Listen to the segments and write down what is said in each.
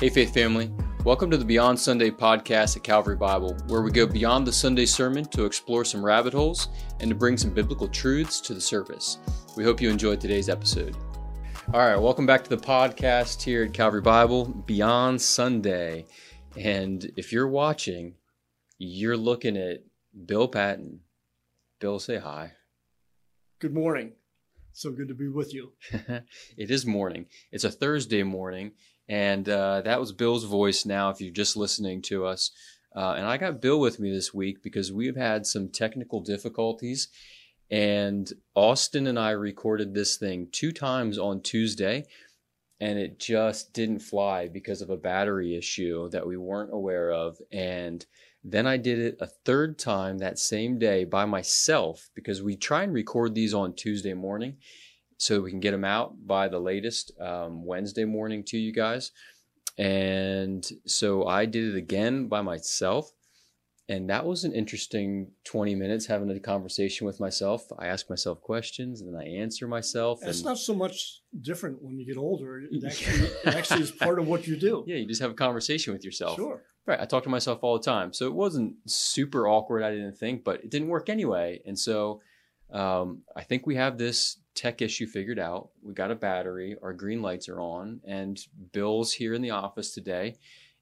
Hey, Faith Family. Welcome to the Beyond Sunday podcast at Calvary Bible, where we go beyond the Sunday sermon to explore some rabbit holes and to bring some biblical truths to the surface. We hope you enjoyed today's episode. All right, welcome back to the podcast here at Calvary Bible, Beyond Sunday. And if you're watching, you're looking at Bill Patton. Bill, say hi. Good morning. So good to be with you. it is morning. It's a Thursday morning, and uh, that was Bill's voice now, if you're just listening to us. Uh, and I got Bill with me this week because we've had some technical difficulties. And Austin and I recorded this thing two times on Tuesday, and it just didn't fly because of a battery issue that we weren't aware of. And then I did it a third time that same day by myself because we try and record these on Tuesday morning so we can get them out by the latest um, Wednesday morning to you guys. And so I did it again by myself. And that was an interesting 20 minutes having a conversation with myself. I ask myself questions and then I answer myself. It's not so much different when you get older. It actually, it actually is part of what you do. Yeah, you just have a conversation with yourself. Sure. Right. I talk to myself all the time. So it wasn't super awkward, I didn't think, but it didn't work anyway. And so um, I think we have this tech issue figured out. We got a battery, our green lights are on, and Bill's here in the office today,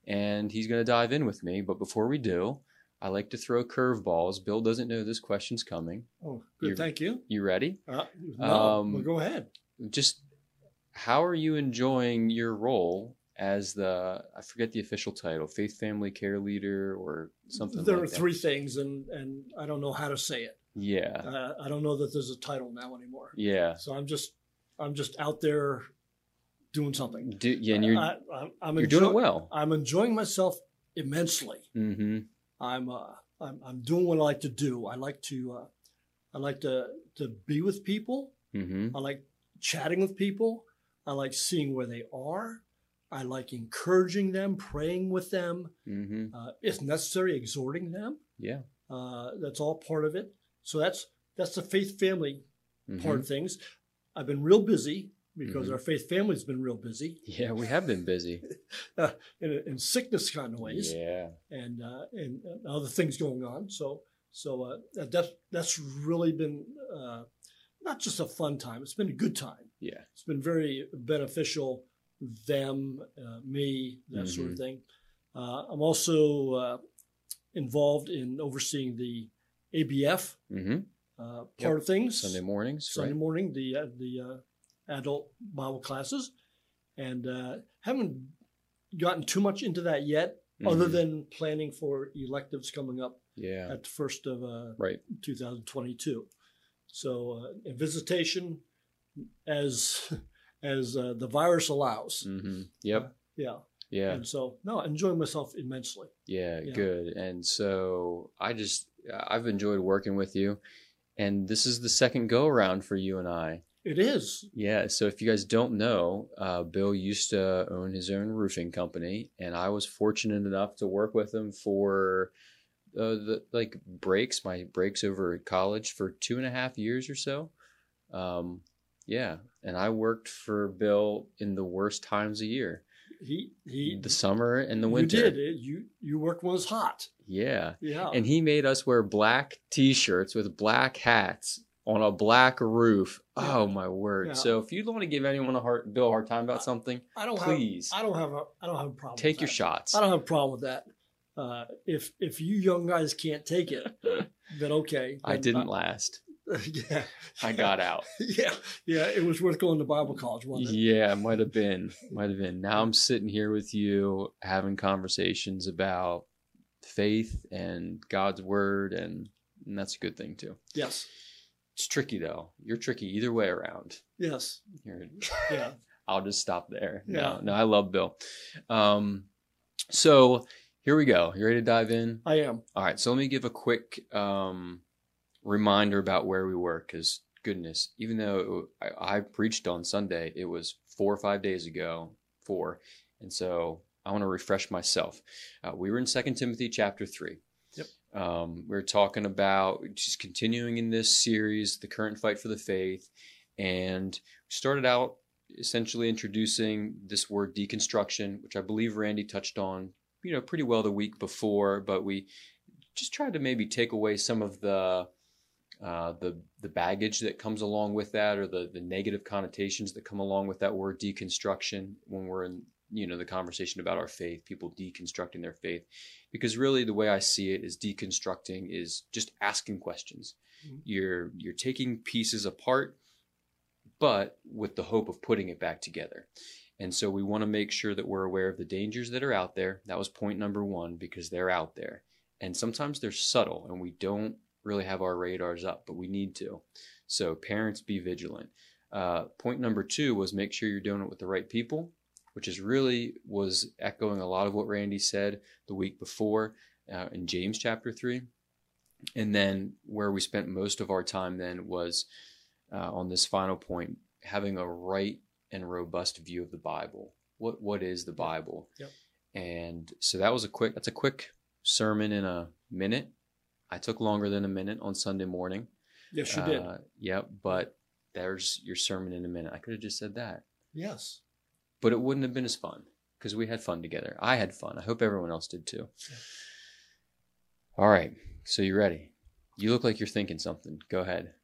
and he's going to dive in with me. But before we do, I like to throw curveballs. Bill doesn't know this question's coming. Oh, good. You're- Thank you. You ready? Uh, no, Um, well, go ahead. Just how are you enjoying your role as the I forget the official title, faith family care leader or something There like are that. three things, and, and I don't know how to say it. Yeah. Uh, I don't know that there's a title now anymore. Yeah. So I'm just I'm just out there doing something. Do, yeah, and you're I, I'm you're doing it well. I'm enjoying myself immensely. Mm-hmm. I'm uh, I'm I'm doing what I like to do. I like to uh, I like to to be with people. Mm-hmm. I like chatting with people. I like seeing where they are. I like encouraging them, praying with them, Mm-hmm. uh, if necessary, exhorting them. Yeah. Uh, that's all part of it. So that's that's the faith family Mhm. part of things. I've been real busy because Mhm. our faith family's been real busy Yeah, we have been busy. uh, in, in sickness kind of ways Yeah. and, uh, and and other things going on. So so uh, that- that's that's really been uh, not just a fun time. It's been a good time. Yeah. It's been very beneficial. Them, uh, me, that sort of Mm-hmm. thing. Uh, I'm also uh, involved in overseeing the ABF Mm-hmm. uh, part Yep. of things. Sunday mornings, Sunday right? morning, the uh, the uh, adult Bible classes, and uh, haven't gotten too much into that yet, other Mhm. than planning for electives coming up Yeah. at the first of uh, Right. 2022. So, uh, visitation, as as uh, the virus allows, Mm-hmm. Yep. yeah. Yeah. And so, no, enjoying myself immensely. Yeah, Yeah. good. And so I just I've enjoyed working with you, and this is the second go around for you and I. It is. Yeah. So if you guys don't know, uh, Bill used to own his own roofing company, and I was fortunate enough to work with him for uh, the like breaks, my breaks over at college for two and a half years or so. Um, yeah, and I worked for Bill in the worst times of year, He he. the summer and the winter. you did it. You you worked when it was hot. Yeah. Yeah. and he made us wear black t-shirts with black hats on a black roof. Oh my word! Yeah. So if you want to give anyone a hard Bill a hard time about something, I don't please have. I don't have a. I don't have a problem. take your that. shots. I don't have a problem with that. Uh, if if you young guys can't take it, then okay. I didn't last. yeah, I got out. Yeah, yeah. It was worth going to Bible college, wasn't it? Yeah, might have been, might have been. Now I'm sitting here with you having conversations about faith and God's word, and, and that's a good thing too. Yes, It's tricky though. You're tricky either way around. yes, You're, yeah. I'll just stop there. Yeah. No, no, I love Bill. Um, so here we go. You ready to dive in? I am. All right. So let me give a quick um, reminder about where we were, because goodness, even though it, I, I preached on Sunday, it was four or five days ago. Four, and so I want to refresh myself. Uh, we were in Second Timothy chapter three. Yep. Um, we are talking about just continuing in this series, the current fight for the faith, and started out essentially introducing this word deconstruction, which I believe Randy touched on, you know, pretty well the week before, but we just tried to maybe take away some of the uh, the the baggage that comes along with that, or the the negative connotations that come along with that word deconstruction when we're in you know the conversation about our faith, people deconstructing their faith, because really the way I see it is deconstructing is just asking questions. Mm-hmm. You're you're taking pieces apart, but with the hope of putting it back together. And so we want to make sure that we're aware of the dangers that are out there. That was point number one because they're out there. And sometimes they're subtle and we don't really have our radars up, but we need to. So, parents, be vigilant. Uh, point number two was make sure you're doing it with the right people, which is really was echoing a lot of what Randy said the week before uh, in James chapter three. And then where we spent most of our time then was uh, on this final point, having a right and robust view of the Bible. What what is the Bible? Yep. And so that was a quick. That's a quick sermon in a minute. I took longer than a minute on Sunday morning. Yes, you did. Uh, yep, but there's your sermon in a minute. I could have just said that. Yes. But it wouldn't have been as fun because we had fun together. I had fun. I hope everyone else did too. Yeah. All right. So you ready? You look like you're thinking something. Go ahead.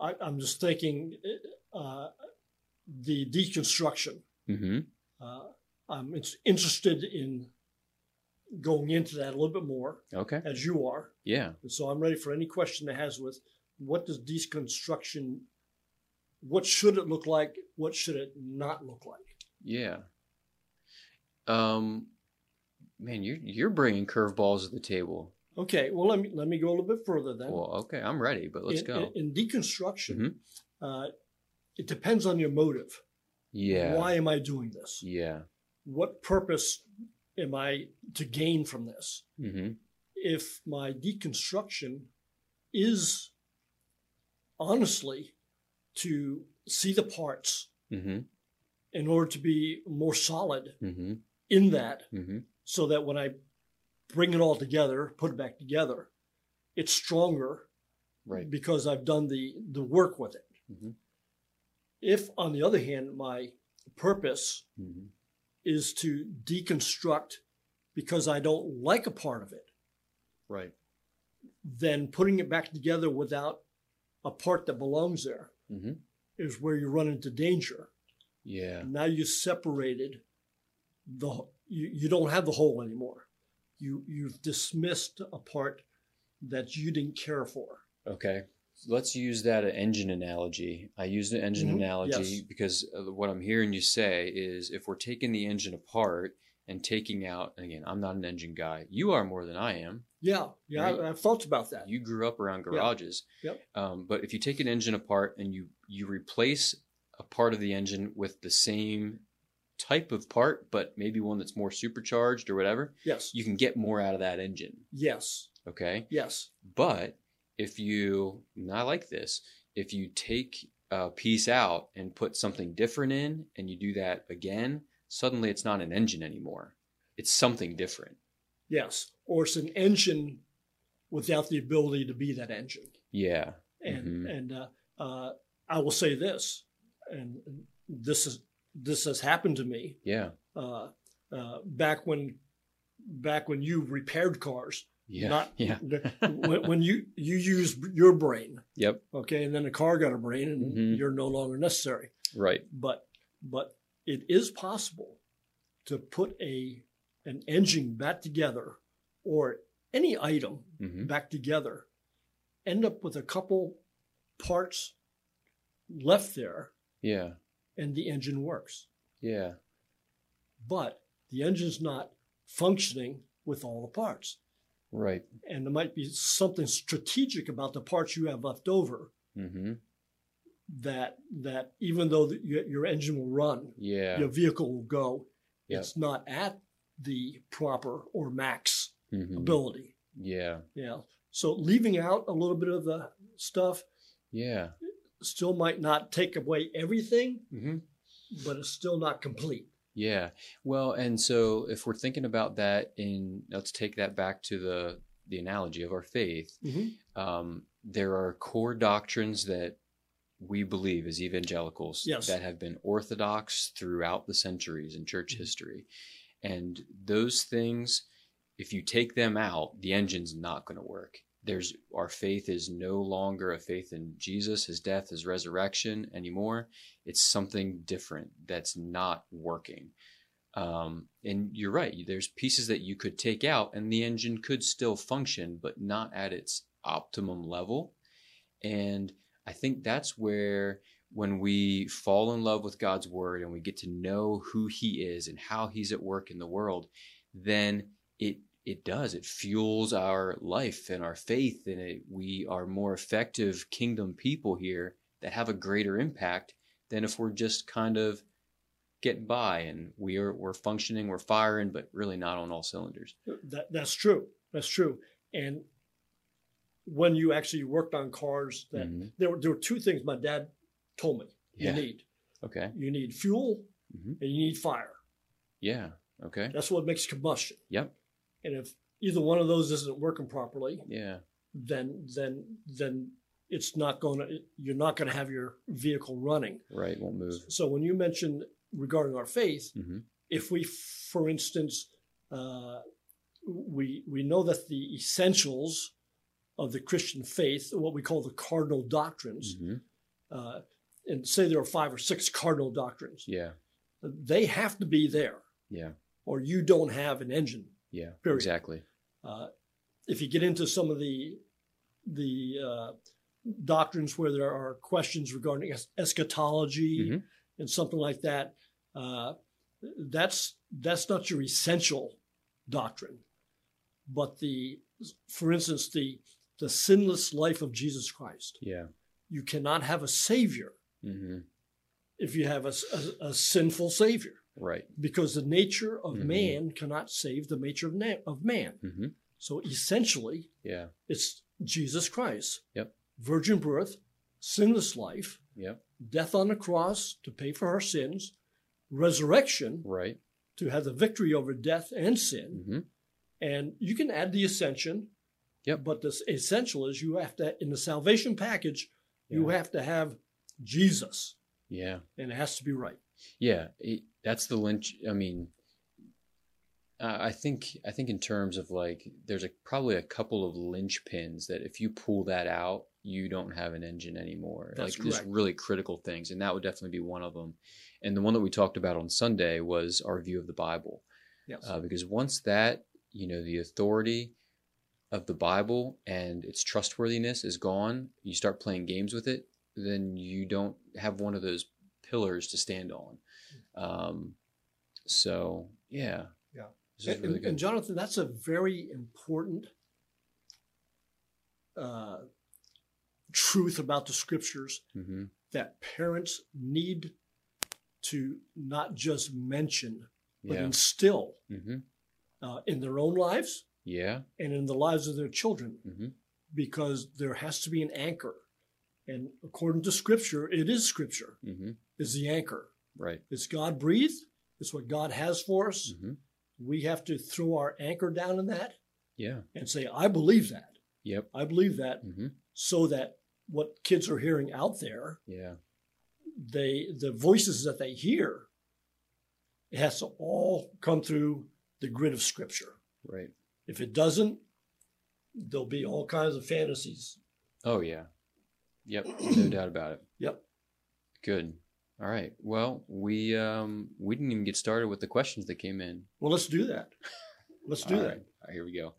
I, am just thinking uh, the deconstruction. Mm-hmm. Uh, I'm interested in going into that a little bit more. Okay. As you are. Yeah. And so I'm ready for any question that has with what does deconstruction, what should it look like? What should it not look like? Yeah. Um, man, you're you're bringing curveballs to the table. Okay. Well, let me let me go a little bit further then. Well, okay, I'm ready, but let's in, go. In, in deconstruction, mm-hmm. uh, it depends on your motive. Yeah. Why am I doing this? Yeah. What purpose am I to gain from this? Mm-hmm. If my deconstruction is honestly to see the parts mm-hmm. in order to be more solid mm-hmm. in that, mm-hmm. so that when I bring it all together, put it back together, it's stronger, right? Because I've done the the work with it. Mm-hmm. If, on the other hand, my purpose mm-hmm. Is to deconstruct because I don't like a part of it, right? Then putting it back together without a part that belongs there mm-hmm. is where you run into danger. Yeah. Now you separated the you, you don't have the whole anymore. You you've dismissed a part that you didn't care for. Okay let's use that engine analogy. I used an engine mm-hmm. analogy yes. because what I'm hearing you say is if we're taking the engine apart and taking out, and again, I'm not an engine guy. You are more than I am. Yeah, yeah, right? I, have thought about that. You grew up around garages. Yep. yep. Um, but if you take an engine apart and you you replace a part of the engine with the same type of part, but maybe one that's more supercharged or whatever, yes, you can get more out of that engine. Yes. Okay. Yes. But if you, I like this, if you take a piece out and put something different in and you do that again, suddenly it's not an engine anymore. It's something different. Yes. Or it's an engine without the ability to be that engine. Yeah. And, mm-hmm. and uh, uh, I will say this, and this is this has happened to me. Yeah. Uh, uh back when back when you repaired cars, yeah. Not yeah. when, when, you you use your brain. Yep. Okay, and then the car got a brain, and mm-hmm. you're no longer necessary. Right. But but it is possible to put a an engine back together, or any item mm-hmm. back together, end up with a couple parts left there. Yeah. And the engine works. Yeah. But the engine's not functioning with all the parts. Right. And there might be something strategic about the parts you have left over mm-hmm. that that even though the, your, your, engine will run, yeah, your vehicle will go, yep. it's not at the proper or max mm-hmm. ability. Yeah. Yeah. So leaving out a little bit of the stuff, yeah, still might not take away everything, mm-hmm. but it's still not complete. Yeah. Well, and so if we're thinking about that in let's take that back to the the analogy of our faith. Mm-hmm. Um, there are core doctrines that we believe as evangelicals Yes. that have been orthodox throughout the centuries in church Mhm. history. And those things, if you take them out, the engine's not going to work. There's our faith is no longer a faith in Jesus, his death, his resurrection anymore. It's something different that's not working. Um, and you're right. There's pieces that you could take out, and the engine could still function, but not at its optimum level. And I think that's where, when we fall in love with God's word and we get to know who He is and how He's at work in the world, then it it does. It fuels our life and our faith, and it, we are more effective kingdom people here that have a greater impact than if we're just kind of getting by and we are we're functioning, we're firing, but really not on all cylinders. That that's true. That's true. And when you actually worked on cars, that Mhm. there were there were two things my dad told me Yeah. you need. Okay. You need fuel Mhm. and you need fire. Yeah. Okay. That's what makes combustion. Yep. And if either one of those isn't working properly, Yeah. then then then it's not going to you're not going to have your vehicle running. Right. Won't move. So when you mentioned regarding our faith, hmm if we, for instance, uh, we we know that the essentials of the Christian faith, what we call the cardinal doctrines, hmm uh, and say there are five or six cardinal doctrines, Yeah. they have to be there, Yeah. or you don't have an engine. Yeah. Period. Exactly. Uh, if you get into some of the the uh, doctrines where there are questions regarding es- eschatology Mhm. and something like that, uh, that's that's not your essential doctrine. But the, for instance, the the sinless life of Jesus Christ. Yeah. You cannot have a savior hmm if you have a a sinful savior, Right. because the nature of Mhm. man cannot save the nature of, na- of man. hmm So essentially, Yeah. it's Jesus Christ. Yep. Virgin birth, sinless life, Yep. death on the cross to pay for our sins, resurrection Right. to have the victory over death and sin. hmm And you can add the ascension. Yep. But the essential is you have to, in the salvation package, you have to have Jesus, Yeah. and it has to be right. Yeah. It, that's the lynch. I mean, uh, I think I think in terms of like, there's a probably a couple of linchpins that if you pull that out, you don't have an engine anymore. That's like just correct. really critical things, and that would definitely be one of them. And the one that we talked about on Sunday was our view of the Bible. Yes. uh, because once that you know the authority of the bible and its trustworthiness is gone you start playing games with it then you don't have one of those pillars to stand on um, so yeah. Yeah. and, really and- Jonathan, that's a very important uh, truth about the scriptures hmm that parents need to not just mention, but yeah. instill hmm uh, in their own lives yeah. and in the lives of their children, hmm because there has to be an anchor. And according to scripture, it is scripture, hmm is the anchor. Right. It's God breathed, it's what God has for us. hmm We have to throw our anchor down in that yeah. and say, I believe that. yep. I believe that hmm so that what kids are hearing out there, yeah. they the voices that they hear, it has to all come through the grid of scripture. right. If it doesn't, there'll be all kinds of fantasies. oh yeah. Yep. No doubt about it. Yep. good all right well we um we didn't even get started with the questions that came in Well, let's do that. Let's do All that. right. Here we go.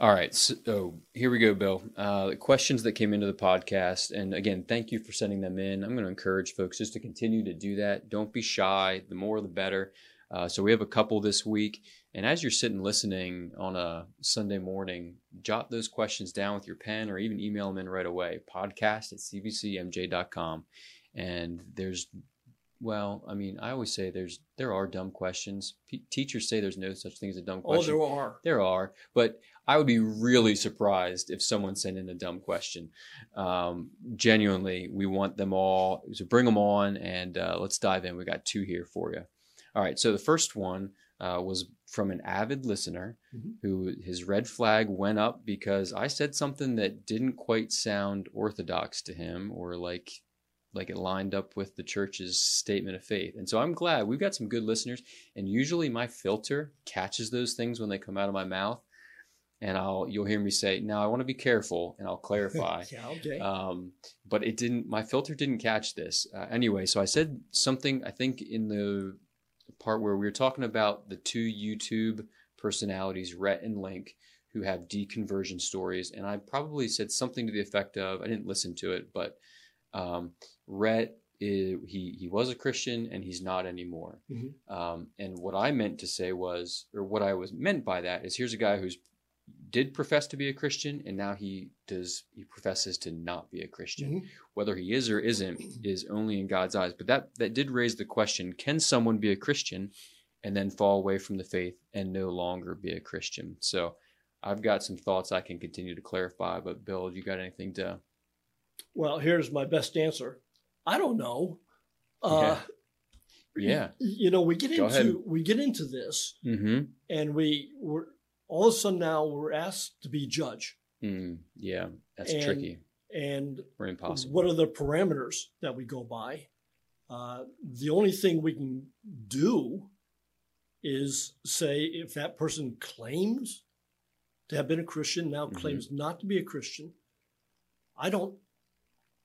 All right. So oh, here we go, Bill. Uh, the questions that came into the podcast. And again, thank you for sending them in. I'm going to encourage folks just to continue to do that. Don't be shy. The more, the better. Uh, so we have a couple this week. And as you're sitting listening on a Sunday morning, jot those questions down with your pen or even email them in right away. Podcast at cbcmj.com. And there's well, I mean, I always say there's there are dumb questions. P- teachers say there's no such thing as a dumb question. Oh, there are. There are, but I would be really surprised if someone sent in a dumb question. Um, genuinely, we want them all, so bring them on and uh, let's dive in. We got two here for you. All right, so the first one uh, was from an avid listener Mhm. who his red flag went up because I said something that didn't quite sound orthodox to him or like like it lined up with the church's statement of faith. And so I'm glad we've got some good listeners. And usually my filter catches those things when they come out of my mouth. And I'll you'll hear me say, "Now I want to be careful," and I'll clarify. yeah, okay. um, but it didn't. My filter didn't catch this uh, anyway. So I said something. I think in the part where we were talking about the two YouTube personalities, Rhett and Link, who have deconversion stories, and I probably said something to the effect of, I didn't listen to it, but um, Rhett. i- he he was a Christian and he's not anymore. Mhm. Um, and what I meant to say was, or what I was meant by that is, here's a guy who's did profess to be a Christian, and now he does he professes to not be a Christian. Mhm. Whether he is or isn't is only in God's eyes. But that that did raise the question: Can someone be a Christian and then fall away from the faith and no longer be a Christian? So I've got some thoughts I can continue to clarify. But Bill, you got anything to? Well, here's my best answer. I don't know. Uh, Yeah. You know, we get Go ahead. into we get into this, Mm-hmm. and we we're all of a sudden now we're asked to be judge, Mm, yeah, that's And- tricky and or impossible. what are the parameters that we go by? Uh, the only thing we can do is say if that person claims to have been a Christian, now Mhm. claims not to be a Christian, I don't,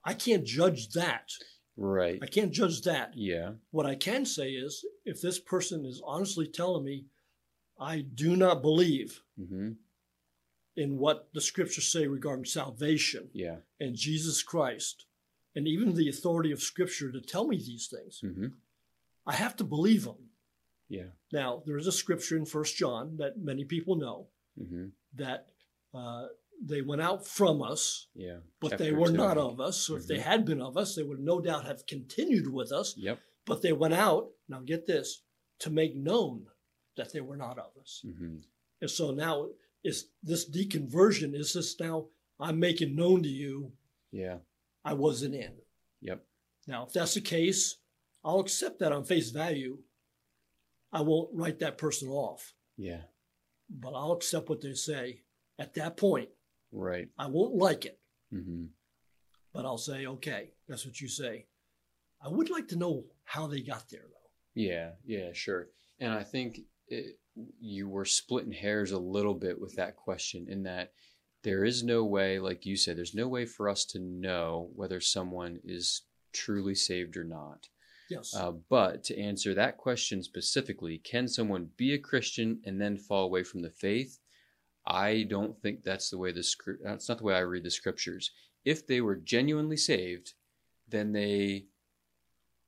I can't judge that. Right. I can't judge that. Yeah. What I can say is if this person is honestly telling me, I do not believe Mm-hmm. in what the scriptures say regarding salvation Yeah. and Jesus Christ, and even the authority of scripture to tell me these things, Mm-hmm. I have to believe them. Yeah. Now, there is a scripture in First John that many people know Mm-hmm. that uh, they went out from us, Yeah. but they were two. not of us. So if they Mhm. had been of us, they would no doubt have continued with us. Yep. But they went out, now get this, to make known that they were not of us. Mm-hmm. And so now is this deconversion, is this now I'm making known to you Yeah. I wasn't in. Yep. Now, if that's the case, I'll accept that on face value. I won't write that person off, Yeah. but I'll accept what they say. At that point, Right. I won't like it, Mm-hmm. but I'll say, okay, that's what you say. I would like to know how they got there, though. Yeah. Yeah. Sure. And I think it, you were splitting hairs a little bit with that question in that there is no way, like you said, there's no way for us to know whether someone is truly saved or not. Yes. Uh, but to answer that question specifically, can someone be a Christian and then fall away from the faith? I don't think that's the way the script. That's not the way I read the scriptures. If they were genuinely saved, then they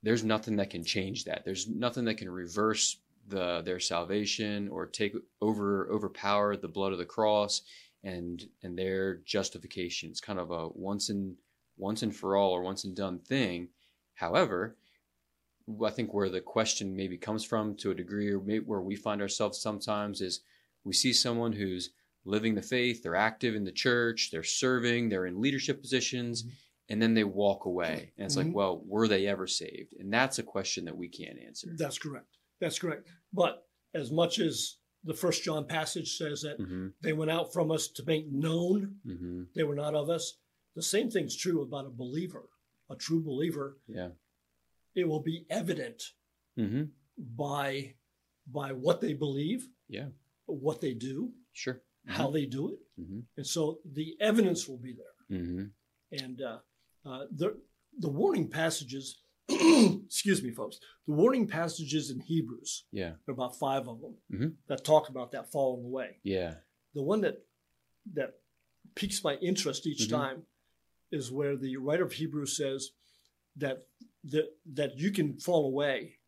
there's nothing that can change that. There's nothing that can reverse the their salvation or take over overpower the blood of the cross and and their justification. It's kind of a once and once and for all or once and done thing. However, I think where the question maybe comes from to a degree, or where we find ourselves sometimes, is we see someone who's living the faith, they're active in the church, they're serving, they're in leadership positions, Mhm. and then they walk away. And it's Mhm. like, well, were they ever saved? And that's a question that we can't answer. That's correct. That's correct. But as much as the First John passage says that hmm they went out from us to make known hmm they were not of us, the same thing's true about a believer, a true believer. Yeah. It will be evident hmm by by what they believe, Yeah. what they do, Sure. How they do it, hmm and so the evidence will be there. hmm And uh, uh, the the warning passages, excuse me, folks, the warning passages in Hebrews, Yeah. there are about five of them that talk about that falling away. Yeah. The one that that piques my interest each time is where the writer of Hebrews says that that that you can fall away,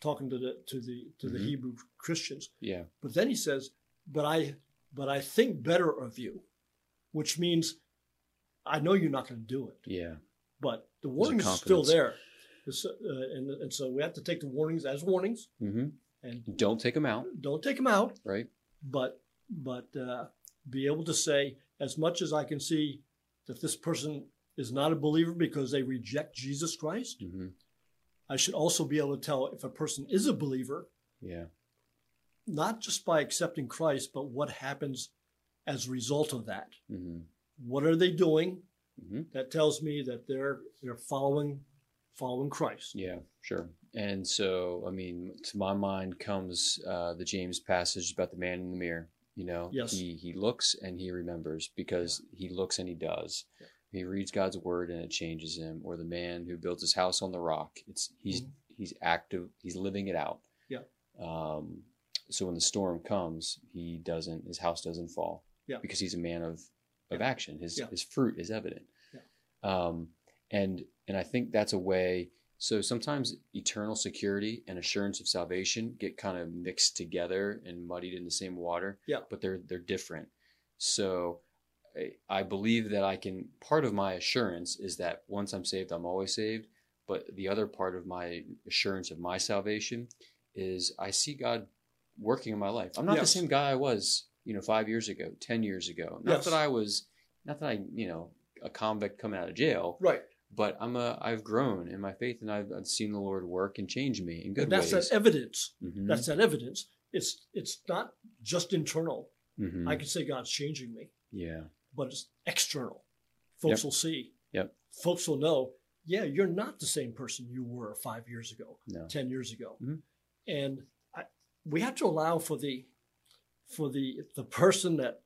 talking to the to the to the Mhm. Hebrew Christians. Yeah. But then he says, "But I but I think better of you," which means I know you're not going to do it, Yeah. but the a warnings are still there, uh, and and so we have to take the warnings as warnings hmm and Don't take them out. don't take them out. Right. but but uh, be able to say as much as I can see that this person is not a believer because they reject Jesus Christ. hmm I should also be able to tell if a person is a believer, Yeah. Not just by accepting Christ, but what happens as a result of that. hmm What are they doing? hmm That tells me that they're they're following following Christ. Yeah, sure. And so, I mean, to my mind comes uh, the James passage about the man in the mirror. You know, Yes. he he looks and he remembers because he looks and he does. Yeah. He reads God's word and it changes him. Or the man who builds his house on the rock. It's he's Mhm. he's active. He's living it out. Yeah. Um. So when the storm comes, he doesn't. His house doesn't fall. Yeah. Because he's a man of of Yeah. action. His Yeah. his fruit is evident. Yeah. Um. And and I think that's a way. So sometimes eternal security and assurance of salvation get kind of mixed together and muddied in the same water. Yeah. But they're they're different. So I- I believe that I can. Part of my assurance is that once I'm saved, I'm always saved. But the other part of my assurance of my salvation is I see God working in my life. I'm not the same guy I was, you know, five years ago, ten years ago. Not Yes. that I was, not that I, you know, a convict coming out of jail Right. but I'm a I've grown in my faith and I've, I've seen the Lord work and change me in good And that's ways. that evidence. Mhm. That's that evidence. It's it's not just internal. Mhm. I can say God's changing me, yeah, but it's external. Folks Yep. will see. Yep. Folks will know. Yeah, you're not the same person you were five years ago, no, ten years ago, Mhm. and we have to allow for the for the the person that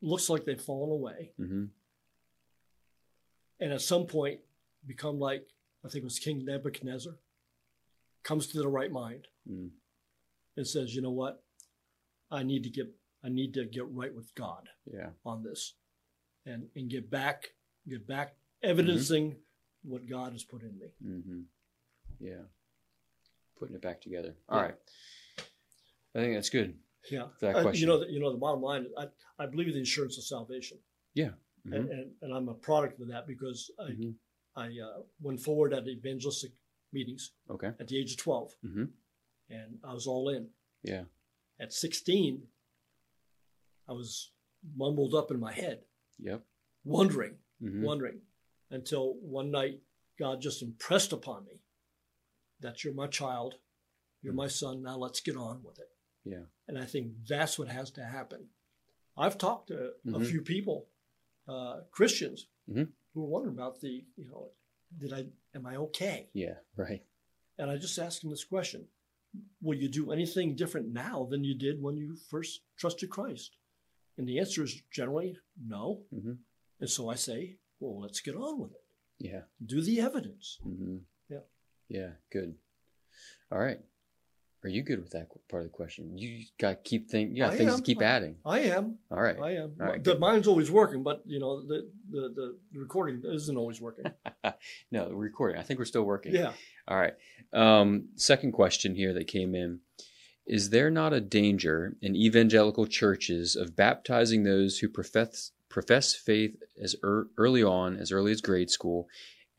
looks like they've fallen away, hmm and at some point become like I think it was King Nebuchadnezzar, comes to the right mind mm and says, you know what, I need to get I need to get right with God yeah, on this, and and get back get back evidencing what God has put in me. Mm-hmm. yeah, putting it back together. All Yeah. right, I think that's good. Yeah, that Uh, question. you know, the, you know, the bottom line, I I believe in the insurance of salvation, Mhm. and, and and I'm a product of that because I Mhm. I uh, went forward at evangelistic meetings Okay. at the age of 12, hmm and I was all in. Yeah. At 16, I was mumbled up in my head, Yep. wondering, hmm wondering, until one night God just impressed upon me that you're my child, you're my son. Now let's get on with it. Yeah. And I think that's what has to happen. I've talked to a Mhm. few people, uh, Christians, Mhm. who are wondering about the, you know, did I, am I okay? Yeah. Right. And I just asked them this question Will you do anything different now than you did when you first trusted Christ? And the answer is generally no. hmm And so I say, well, let's get on with it. Yeah. Do the evidence. hmm Yeah. Yeah. Good. All right. Are you good with that part of the question? You got to keep think. You got things am. to keep adding. I am. All right. I am. All right, the mine's always working, but you know the, the the recording isn't always working. No, the recording. I think we're still working. yeah. All right. Um, second question here that came in Is there not a danger in evangelical churches of baptizing those who profess, profess faith as ear early on, as early as grade school,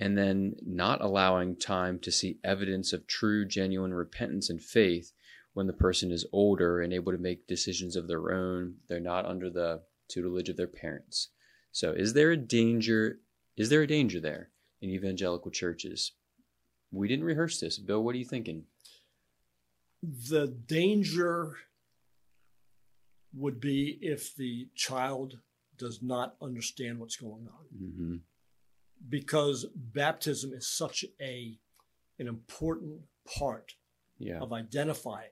and then not allowing time to see evidence of true, genuine repentance and faith when the person is older and able to make decisions of their own? They're not under the tutelage of their parents. So, is there a danger? Is there a danger there in evangelical churches? We didn't rehearse this. Bill, what are you thinking? The danger would be if the child does not understand what's going on. Mm-hmm. Because baptism is such a an important part Yeah. of identifying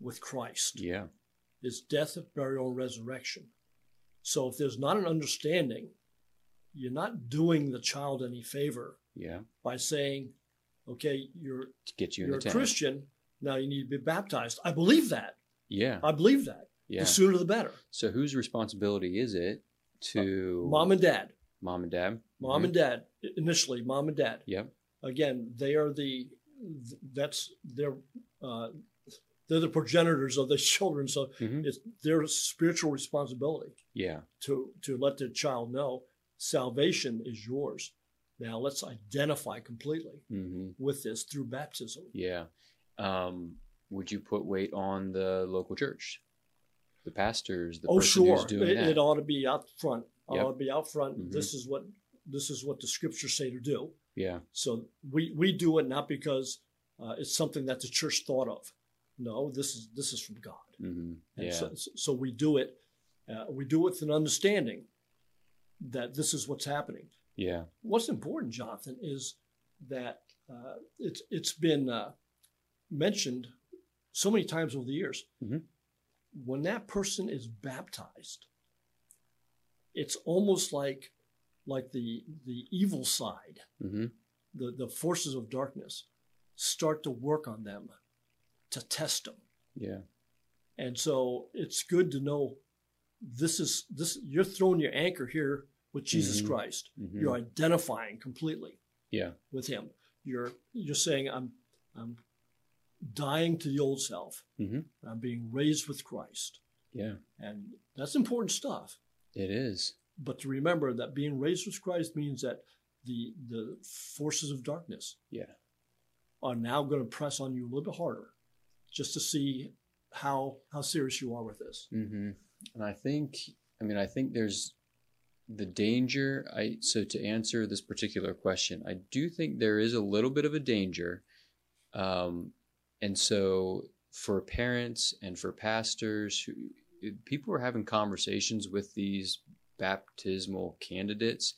with Christ. Yeah. His death, burial, and resurrection. So if there's not an understanding, you're not doing the child any favor Yeah. by saying, "Okay, you're To get you you're a tent. Christian. Now you need to be baptized." I believe that. Yeah. I believe that. Yeah. The sooner the better. So whose responsibility is it to Mom and dad. Mom and dad? Mom Mhm. and dad. Initially, mom and dad. Yep. again, they are the that's their uh, they're the progenitors of the children, so Mhm. it's their spiritual responsibility Yeah. to to let the child know salvation is yours. Now let's identify completely hmm with this through baptism. Yeah. Um, would you put weight on the local church, the pastors, the oh, person sure, who's doing it, it ought to be out front. Yep. to be out front. Mhm. This is what this is what the scriptures say to do. yeah. So we we do it not because uh, it's something that the church thought of. No, this is this is from God. hmm And Yeah. so, so we do it. Uh, we do it with an understanding that this is what's happening. yeah. What's important, Jonathan, is that uh, it's it's been uh, mentioned so many times over the years. Mhm. When that person is baptized, it's almost like like the the evil side, hmm the the forces of darkness, start to work on them to test them. Yeah. And so it's good to know this is this you're throwing your anchor here with Jesus Mhm. Christ. hmm You're identifying completely Yeah. with him. You're you're saying I'm I'm dying to the old self. Mhm. I'm being raised with Christ. Yeah. And that's important stuff. It is. But to remember that being raised with Christ means that the the forces of darkness Yeah. are now going to press on you a little bit harder just to see how how serious you are with this. hmm And I think, I mean, I think there's the danger. I so to answer this particular question, I do think there is a little bit of a danger, um, and so for parents and for pastors, who people are having conversations with these baptismal candidates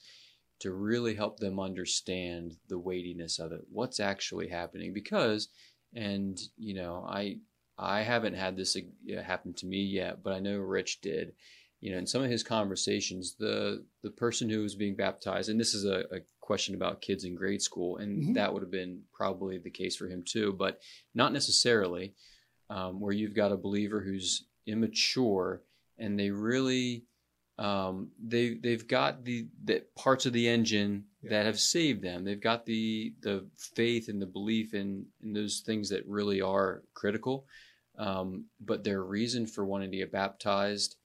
to really help them understand the weightiness of it, what's actually happening, because, and you know, I I haven't had this uh, happen to me yet, but I know Rich did. You know, in some of his conversations, the the person who was being baptized, and this is a, a question about kids in grade school, and Mhm. that would have been probably the case for him too, but not necessarily. Um, where you've got a believer who's immature, and they really um, they they've got the the parts of the engine Yeah. that have saved them. They've got the the faith and the belief in in those things that really are critical. Um, but their reason for wanting to get baptized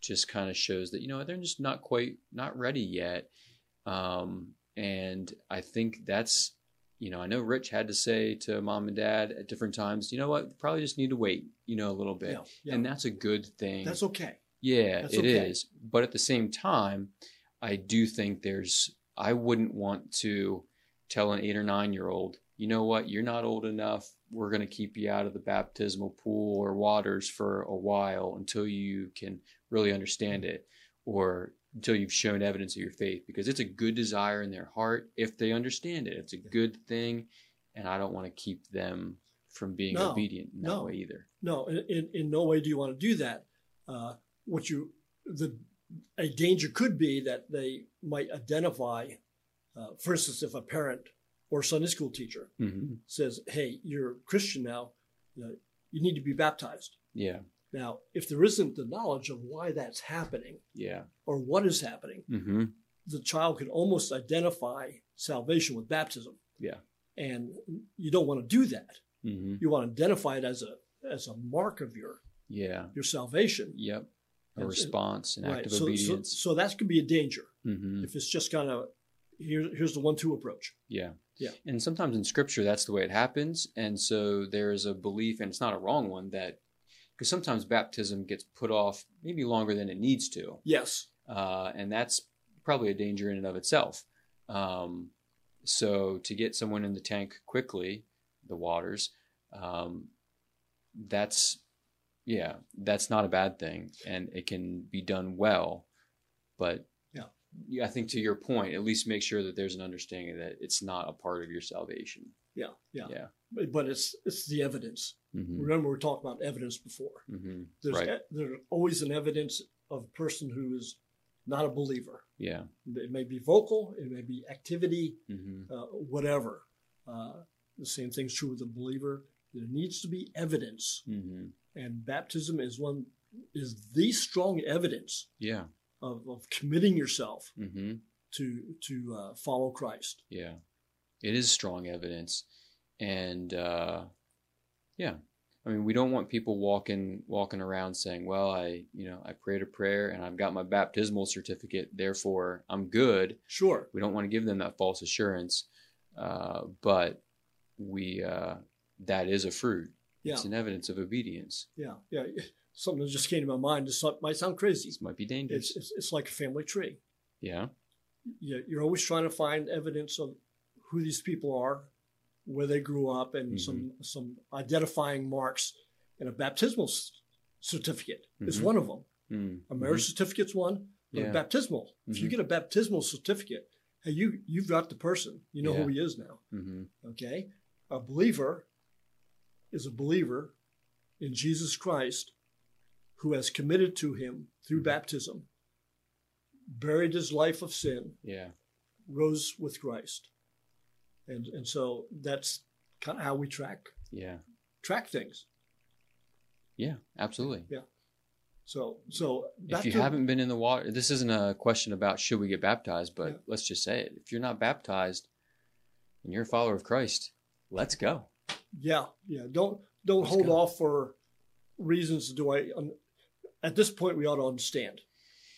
just kind of shows that you know they're just not quite not ready yet. Um, and I think that's you know I know Rich had to say to mom and dad at different times, you know what, probably just need to wait, you know, a little bit, Yeah, yeah. and that's a good thing. That's okay. Yeah, That's it okay. is. But at the same time, I do think there's, I wouldn't want to tell an eight or nine year old, you know what, you're not old enough. We're going to keep you out of the baptismal pool or waters for a while until you can really understand mm-hmm. it or until you've shown evidence of your faith because it's a good desire in their heart if they understand it. It's a good thing. And I don't want to keep them from being No, obedient in that no. way either. No, in, in, in no way do you want to do that. Uh, what you the a danger could be that they might identify, uh, for instance, if a parent or Sunday school teacher hmm says, "Hey, you're a Christian now, you, know, you need to be baptized." Yeah. Now, if there isn't the knowledge of why that's happening Yeah. or what is happening, hmm the child can almost identify salvation with baptism. Yeah. And you don't want to do that. hmm You want to identify it as a as a mark of your Yeah. your salvation. Yep. A And- response, an act of So, so, obedience. so that could be a danger hmm if it's just kind of here, here's the one-two approach. Yeah. Yeah. And sometimes in scripture, that's the way it happens. And so there is a belief, and it's not a wrong one, that because sometimes baptism gets put off maybe longer than it needs to. Yes. Uh, and that's probably a danger in and of itself. Um, so to get someone in the tank quickly, the waters, um, that's, yeah, that's not a bad thing. And it can be done well. But Yeah. I think to your point, at least make sure that there's an understanding that it's not a part of your salvation. Yeah. Yeah. Yeah. But, but it's it's the evidence. Hmm Remember, we talked about evidence before. hmm There's Right. e- there's always an evidence of a person who is not a believer. Yeah. It may be vocal, it may be activity, hmm uh, whatever. Uh, the same thing's true with a believer. There needs to be evidence, hmm and baptism is one is the strong evidence Yeah. of, of committing yourself hmm to to uh, follow Christ. Yeah, it is strong evidence, and uh, yeah, I mean, we don't want people walking walking around saying, "Well, I, you know, I prayed a prayer and I've got my baptismal certificate, therefore I'm good." Sure, We don't want to give them that false assurance, uh, but we uh, that is a fruit. yeah, It's an evidence of obedience. yeah, yeah. Something that just came to my mind. This might sound crazy. This might be dangerous. It's, it's it's like a family tree. yeah. You- You're always trying to find evidence of who these people are, where they grew up, and Mhm. some some identifying marks. And a baptismal c- certificate is Mhm. one of them. Mm. A marriage certificate's one, but Yeah. a baptismal. If you Mhm. get a baptismal certificate, Hey, you you've got the person. You know who he is now. hmm Okay, a believer is a believer in Jesus Christ who has committed to Him through baptism, buried his life of sin, Yeah. rose with Christ, and and so that's kind of how we track Yeah. track things. Yeah. Absolutely. Yeah. So so if you to- haven't been in the water, this isn't a question about should we get baptized, but Yeah. let's just say it. If you're not baptized and you're a follower of Christ, let's go. Yeah, yeah. Don't don't Let's hold go. off for reasons. Do I? At this point, we ought to understand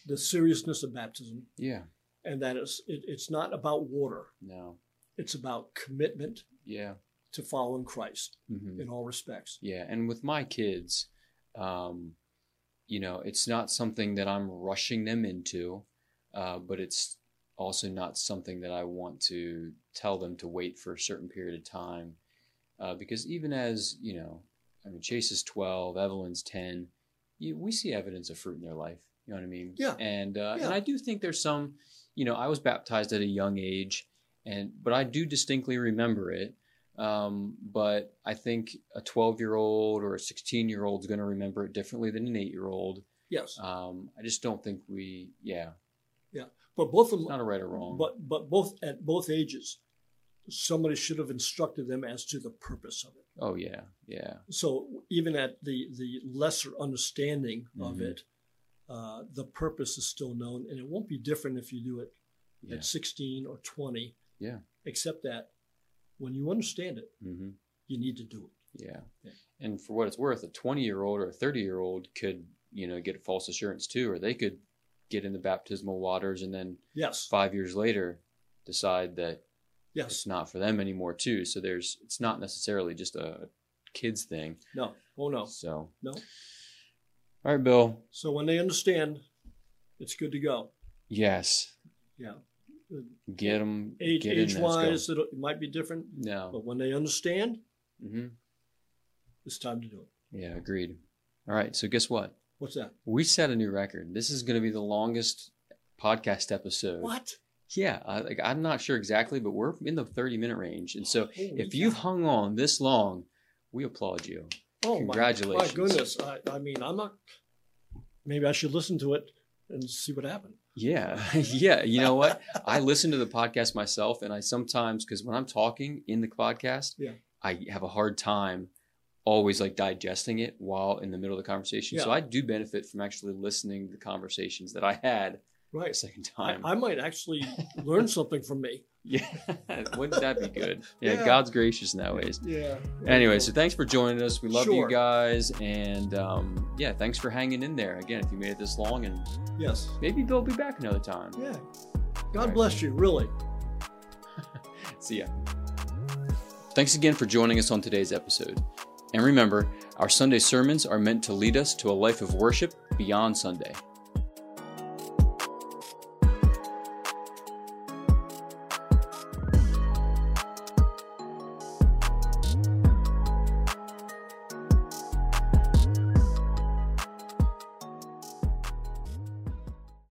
the seriousness of baptism, Yeah. and that is it, it's not about water. No. It's about commitment Yeah. to following Christ hmm in all respects. Yeah. And with my kids, um, you know, it's not something that I'm rushing them into, uh, but it's also not something that I want to tell them to wait for a certain period of time. Uh, because even as, you know, I mean, Chase is 12, Evelyn's 10, you, we see evidence of fruit in their life. You know what I mean? Yeah. And, uh, Yeah. and I do think there's some, you know, I was baptized at a young age, and but I do distinctly remember it. Um, but I think a 12 year old or a 16 year old is going to remember it differently than an eight year old. Yes, Um, I just don't think we, yeah, Yeah. but both of them, not a right or wrong. but but both at both ages, somebody should have instructed them as to the purpose of it. oh yeah, yeah, So even at the the lesser understanding of Mhm. it, uh, the purpose is still known, and it won't be different if you do it yeah, at 16 or 20. Yeah. Except that when you understand it, hmm you need to do it. yeah. Yeah. And for what it's worth, a 20 year old or a 30 year old could, you know, get a false assurance too, or they could get in the baptismal waters and then Yes. five years later decide that Yes. it's not for them anymore too. So there's, it's not necessarily just a kids thing. No. Oh no. So, No. all right, Bill. So when they understand, it's good to go. Yes. Yeah. Get them. Age get age there. Let's go. wise, it'll- it might be different, No. but when they understand, hmm it's time to do it. Yeah, agreed. All right. So guess what? What's that? We set a new record. This is going to be the longest podcast episode. What? Yeah, I, like I'm not sure exactly, but we're in the 30 minute range. And so if you've hung on this long, we applaud you. oh, my- congratulations. My, goodness. I, I mean, I'm not. Maybe I should listen to it and see what happened. Yeah, yeah. You know what? I listen to the podcast myself, and I sometimes because when I'm talking in the podcast, Yeah. I have a hard time always like digesting it while in the middle of the conversation. So I do benefit from actually listening to the conversations that I had a Right. second I, time. I might actually learn something from me. yeah, wouldn't that be good? Yeah, Yeah. God's gracious in that ways. Yeah. Anyway, so thanks for joining us. We love you guys, and um, yeah, thanks for hanging in there. Again, if you made it this long, and yes. maybe will be back another time. Yeah. God right. bless you, really. See ya. Thanks again for joining us on today's episode. And remember, our Sunday sermons are meant to lead us to a life of worship beyond Sunday.